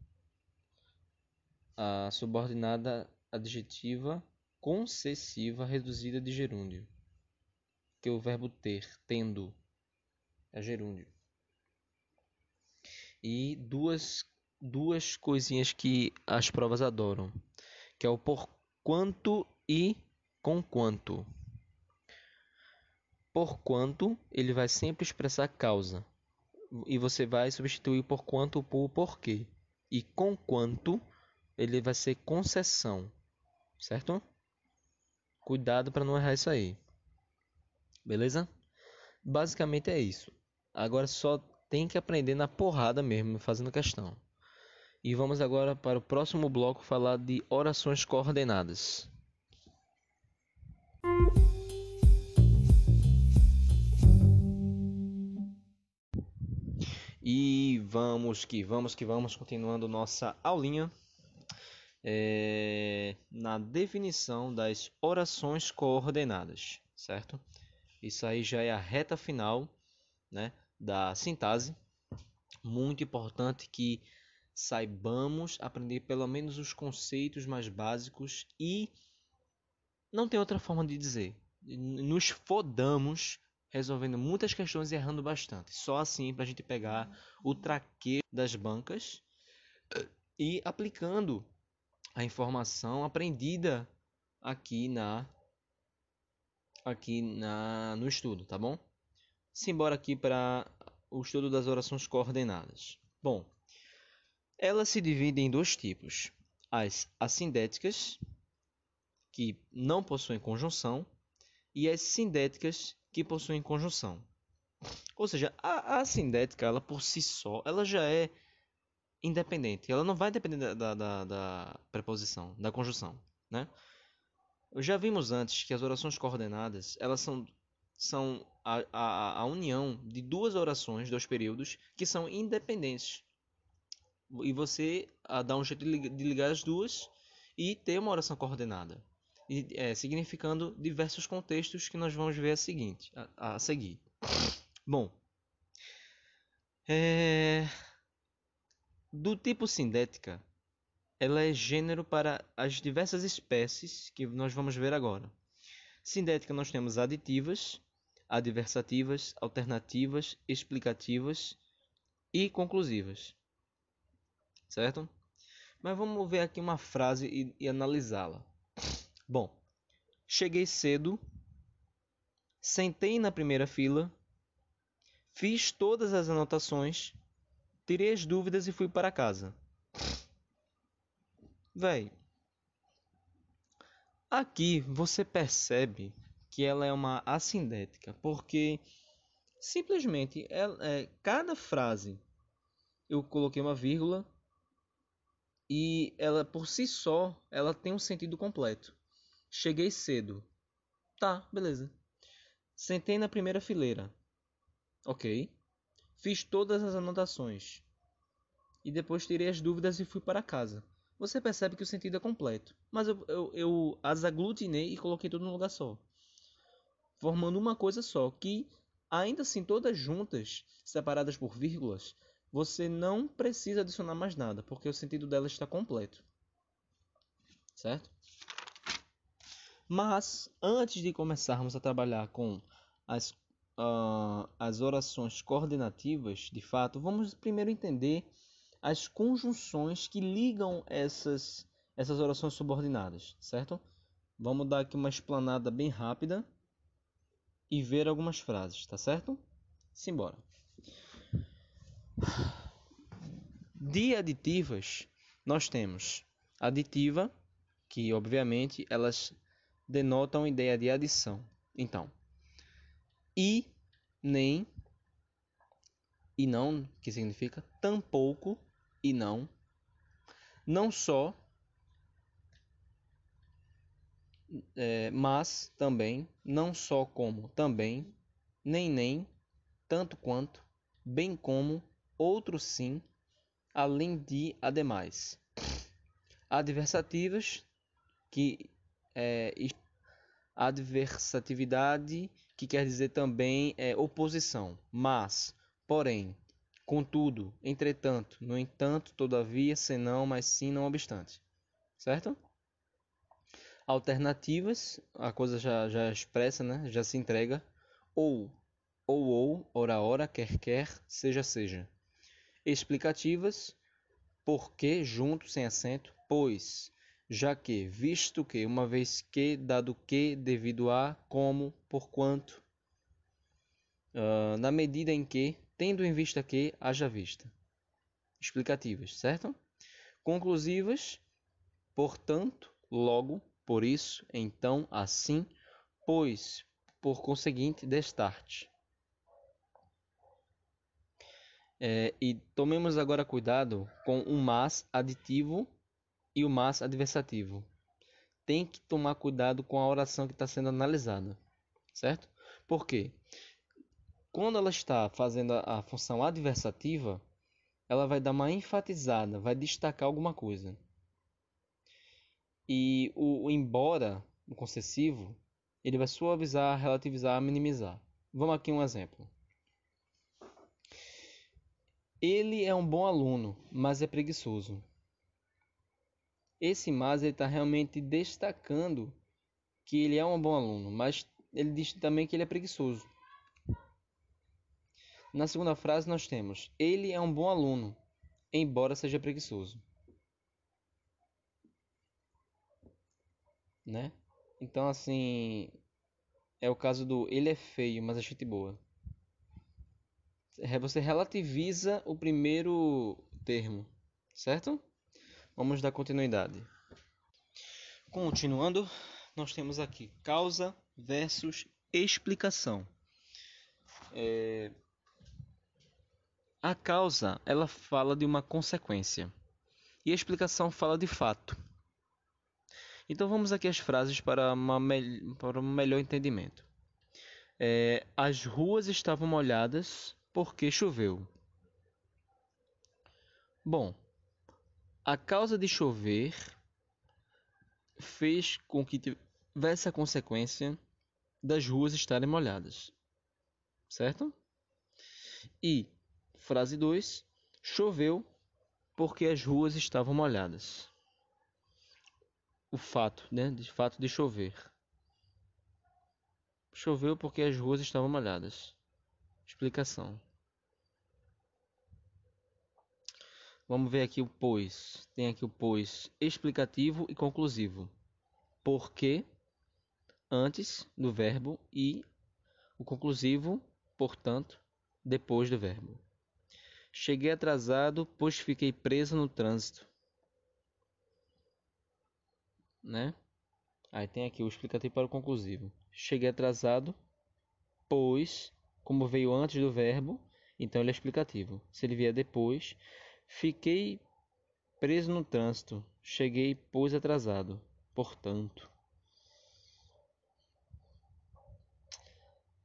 [SPEAKER 1] a subordinada adjetiva concessiva reduzida de gerúndio. Que é o verbo ter, tendo, é gerúndio. E duas, duas coisinhas que as provas adoram, que é o por quanto e com quanto. Por quanto, ele vai sempre expressar causa. E você vai substituir por quanto por porquê. E com quanto, ele vai ser concessão certo? Cuidado para não errar isso aí. Beleza? Basicamente é isso. Agora só tem que aprender na porrada mesmo, fazendo questão. E vamos agora para o próximo bloco falar de orações coordenadas. E vamos que vamos que vamos continuando nossa aulinha é, na definição das orações coordenadas, certo? Isso aí já é a reta final né, da sintase. Muito importante que saibamos aprender pelo menos os conceitos mais básicos e não tem outra forma de dizer. Nos fodamos resolvendo muitas questões e errando bastante. Só assim para a gente pegar o traqueio das bancas e aplicando a informação aprendida aqui na aqui na no estudo, tá bom? Simbora aqui para o estudo das orações coordenadas. Bom, elas se dividem em dois tipos: as assindéticas, que não possuem conjunção, e as sindéticas, que possuem conjunção. Ou seja, a, a assindética, ela por si só, ela já é independente. Ela não vai depender da, da, da preposição, da conjunção, né? Já vimos antes que as orações coordenadas, elas são, são a, a, a união de duas orações, dois períodos, que são independentes. E você a, dá um jeito de ligar as duas e ter uma oração coordenada. E, é, significando diversos contextos que nós vamos ver a, seguinte, a, a seguir. Bom, é, do tipo sindética, ela é gênero para as diversas espécies que nós vamos ver agora. Sindética nós temos aditivas, adversativas, alternativas, explicativas e conclusivas. Certo? Mas vamos ver aqui uma frase e, e analisá-la. Bom, cheguei cedo, sentei na primeira fila, fiz todas as anotações Tirei as dúvidas e fui para casa. Véi, aqui você percebe que ela é uma assindética, porque simplesmente ela, é, cada frase eu coloquei uma vírgula e ela por si só ela tem um sentido completo. Cheguei cedo. Tá, beleza. Sentei na primeira fileira. Ok. Fiz todas as anotações. E depois tirei as dúvidas e fui para casa. Você percebe que o sentido é completo. Mas eu, eu, eu as aglutinei e coloquei tudo num lugar só. Formando uma coisa só. Que, ainda assim, todas juntas, separadas por vírgulas, você não precisa adicionar mais nada. Porque o sentido dela está completo. Certo? Mas, antes de começarmos a trabalhar com as uh, as orações coordenativas, de fato, vamos primeiro entender as conjunções que ligam essas, essas orações subordinadas, certo? Vamos dar aqui uma explanada bem rápida e ver algumas frases, tá certo? Simbora. De aditivas, nós temos aditiva, que obviamente elas denotam ideia de adição. Então, e nem e não, que significa tampouco e não, não só, é, mas também, não só como também, nem nem, tanto quanto, bem como, outro sim, além de ademais. Adversativas que é, adversatividade que quer dizer também é, oposição, mas, porém, contudo, entretanto, no entanto, todavia, senão, mas sim, não obstante. Certo? Alternativas, a coisa já, já expressa, né? já se entrega. Ou, ou, ou, ora, ora, quer, quer, seja, seja. Explicativas, porque, junto, sem acento, pois, já que, visto que, uma vez que, dado que, devido a, como, porquanto, uh, na medida em que, tendo em vista que, haja vista. Explicativas, certo? Conclusivas, portanto, logo, por isso, então, assim, pois, por conseguinte, destarte. É, e tomemos agora cuidado com o mas aditivo e o mas adversativo. Tem que tomar cuidado com a oração que está sendo analisada, certo? Por quê? quando ela está fazendo a, função adversativa, ela vai dar uma enfatizada, vai destacar alguma coisa. E o, o embora, o concessivo, ele vai suavizar, relativizar, minimizar. Vamos aqui um exemplo. Ele é um bom aluno, mas é preguiçoso. Esse mas está realmente destacando que ele é um bom aluno, mas ele diz também que ele é preguiçoso. Na segunda frase nós temos: ele é um bom aluno, embora seja preguiçoso. Né? Então assim, é o caso do ele é feio, mas é gente boa. Você relativiza o primeiro termo, certo? Vamos dar continuidade. Continuando, nós temos aqui causa versus explicação. É, a causa, ela fala de uma consequência. E a explicação fala de fato. Então vamos aqui às frases para, uma para um melhor entendimento. É, as ruas estavam molhadas porque choveu. Bom, a causa de chover fez com que tivesse a consequência das ruas estarem molhadas. Certo? E Frase 2: Choveu porque as ruas estavam molhadas. O fato, né? De fato de chover. Choveu porque as ruas estavam molhadas. Explicação. Vamos ver aqui o pois. Tem aqui o pois explicativo e conclusivo. Porque antes do verbo e o conclusivo, portanto, depois do verbo. Cheguei atrasado, pois fiquei preso no trânsito. Né? Aí tem aqui o explicativo para o conclusivo. Cheguei atrasado, pois, como veio antes do verbo, então ele é explicativo. Se ele vier depois, fiquei preso no trânsito. Cheguei, pois, atrasado. Portanto.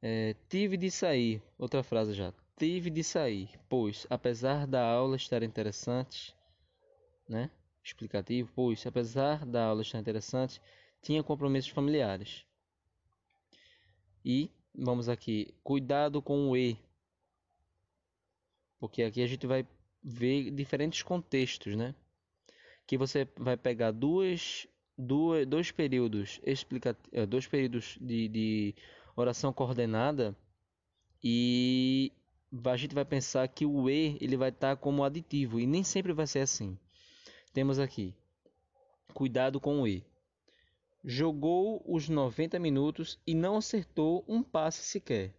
[SPEAKER 1] É, tive de sair. Outra frase já tive de sair, pois, apesar da aula estar interessante, né? Explicativo, pois, apesar da aula estar interessante, tinha compromissos familiares. E vamos aqui, cuidado com o e, porque aqui a gente vai ver diferentes contextos, né? Que você vai pegar duas, duas dois períodos eh, dois períodos de, de oração coordenada e a gente vai pensar que o e ele vai estar tá como aditivo e nem sempre vai ser assim. Temos aqui, cuidado com o e. Jogou os 90 minutos e não acertou um passe sequer.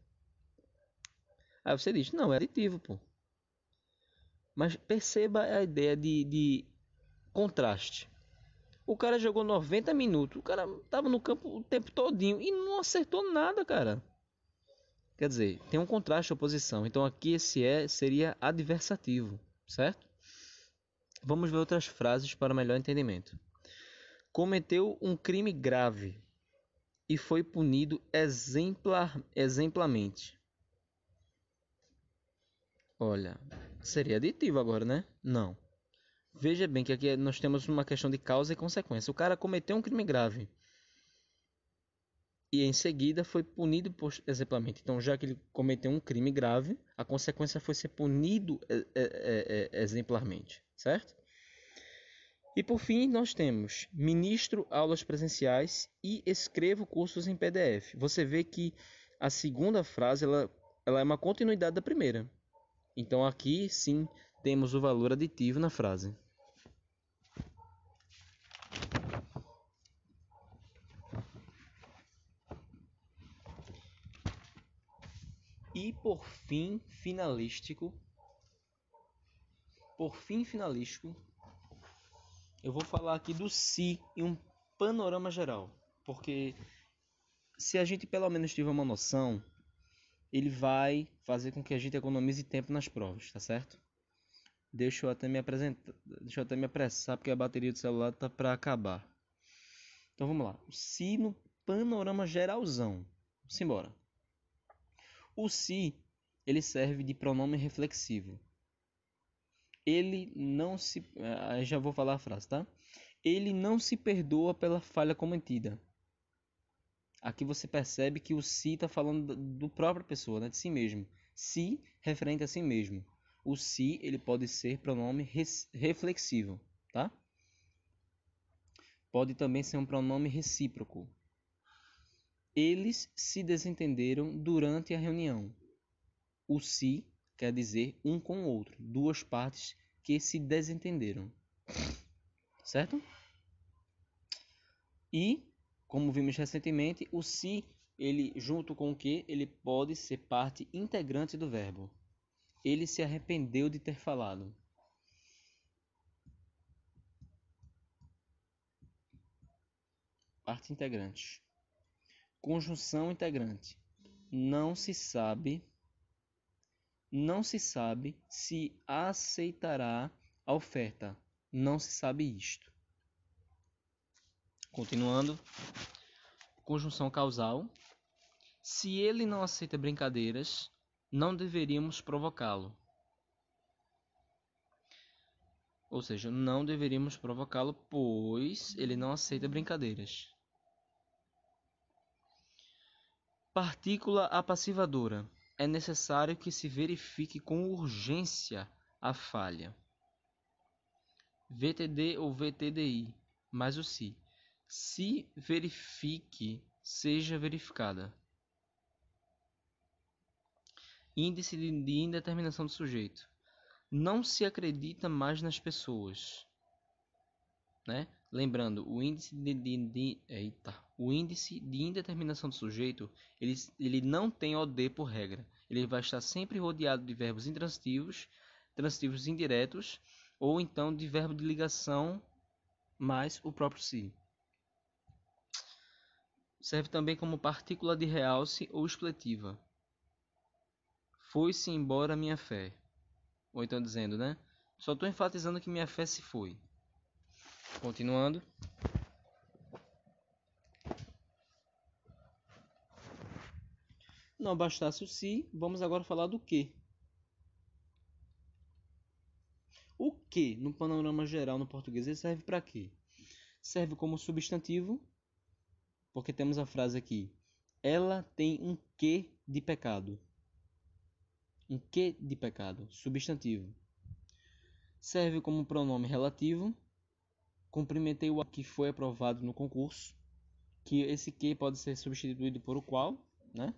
[SPEAKER 1] Aí você diz, não, é aditivo, pô. Mas perceba a ideia de, de contraste. O cara jogou 90 minutos, o cara tava no campo o tempo todinho e não acertou nada, cara. Quer dizer, tem um contraste oposição. Então aqui esse é seria adversativo, certo? Vamos ver outras frases para melhor entendimento. Cometeu um crime grave e foi punido exemplar, exemplarmente. Olha, seria aditivo agora, né? Não. Veja bem que aqui nós temos uma questão de causa e consequência. O cara cometeu um crime grave e em seguida foi punido exemplarmente. Então, já que ele cometeu um crime grave, a consequência foi ser punido é, é, é, exemplarmente, certo? E por fim, nós temos ministro aulas presenciais e escrevo cursos em PDF. Você vê que a segunda frase ela, ela é uma continuidade da primeira. Então aqui sim temos o valor aditivo na frase. E por fim, finalístico. Por fim, finalístico. Eu vou falar aqui do si em um panorama geral. Porque se a gente pelo menos tiver uma noção, ele vai fazer com que a gente economize tempo nas provas, tá certo? Deixa eu até me apresentar, deixa eu até me apressar porque a bateria do celular tá para acabar. Então vamos lá. Se no panorama geralzão. Simbora. O se ele serve de pronome reflexivo. Ele não se. Ah, já vou falar a frase, tá? Ele não se perdoa pela falha cometida. Aqui você percebe que o si está falando do própria pessoa, né? de si mesmo. Si referente a si mesmo. O si ele pode ser pronome reflexivo, tá? Pode também ser um pronome recíproco. Eles se desentenderam durante a reunião. O si quer dizer um com o outro, duas partes que se desentenderam. Certo? E, como vimos recentemente, o se, ele junto com o que, ele pode ser parte integrante do verbo. Ele se arrependeu de ter falado. Parte integrante. Conjunção integrante. Não se sabe não se sabe se aceitará a oferta. Não se sabe isto. Continuando. Conjunção causal. Se ele não aceita brincadeiras, não deveríamos provocá-lo. Ou seja, não deveríamos provocá-lo, pois ele não aceita brincadeiras. Partícula apassivadora é necessário que se verifique com urgência a falha. VTD ou VTDI, mais o se. Se verifique, seja verificada. Índice de indeterminação do sujeito. Não se acredita mais nas pessoas. Né? Lembrando, o índice de, de, de, eita, o índice de indeterminação do sujeito, ele, ele não tem OD por regra. Ele vai estar sempre rodeado de verbos intransitivos, transitivos indiretos, ou então de verbo de ligação mais o próprio si. Serve também como partícula de realce ou expletiva. Foi-se embora minha fé. Ou então dizendo, né? Só estou enfatizando que minha fé se foi. Continuando. Não bastasse o se, vamos agora falar do que. O que, no panorama geral no português, ele serve para quê? Serve como substantivo, porque temos a frase aqui: ela tem um que de pecado. Um que de pecado, substantivo. Serve como pronome relativo, Cumprimentei o que foi aprovado no concurso, que esse que pode ser substituído por o qual, né?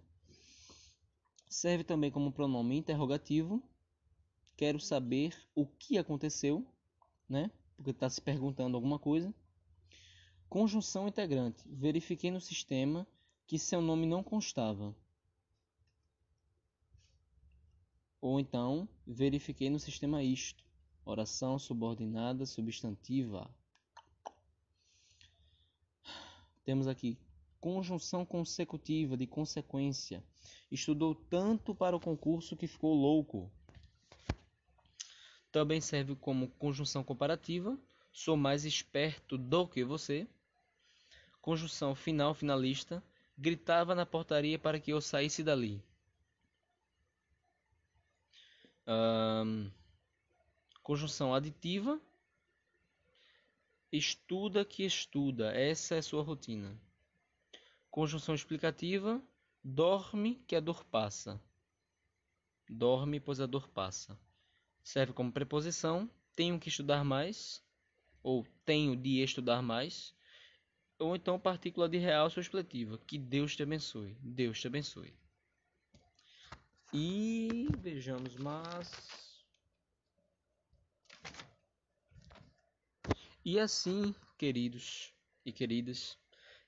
[SPEAKER 1] Serve também como pronome interrogativo. Quero saber o que aconteceu, né? Porque está se perguntando alguma coisa. Conjunção integrante. Verifiquei no sistema que seu nome não constava. Ou então, verifiquei no sistema isto. Oração subordinada substantiva. Temos aqui conjunção consecutiva de consequência. Estudou tanto para o concurso que ficou louco. Também serve como conjunção comparativa. Sou mais esperto do que você. Conjunção final finalista. Gritava na portaria para que eu saísse dali. Um, conjunção aditiva Estuda que estuda, essa é sua rotina. Conjunção explicativa: dorme que a dor passa. Dorme, pois a dor passa. Serve como preposição: tenho que estudar mais, ou tenho de estudar mais, ou então partícula de real expletiva: que Deus te abençoe. Deus te abençoe. E vejamos mais. E assim, queridos e queridas,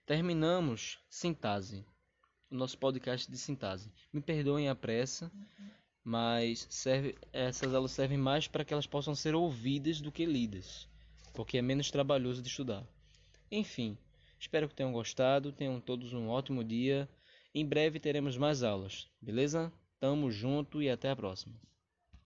[SPEAKER 1] terminamos Sintase, o nosso podcast de Sintase. Me perdoem a pressa, mas serve, essas aulas servem mais para que elas possam ser ouvidas do que lidas, porque é menos trabalhoso de estudar. Enfim, espero que tenham gostado, tenham todos um ótimo dia. Em breve teremos mais aulas, beleza? Tamo junto e até a próxima.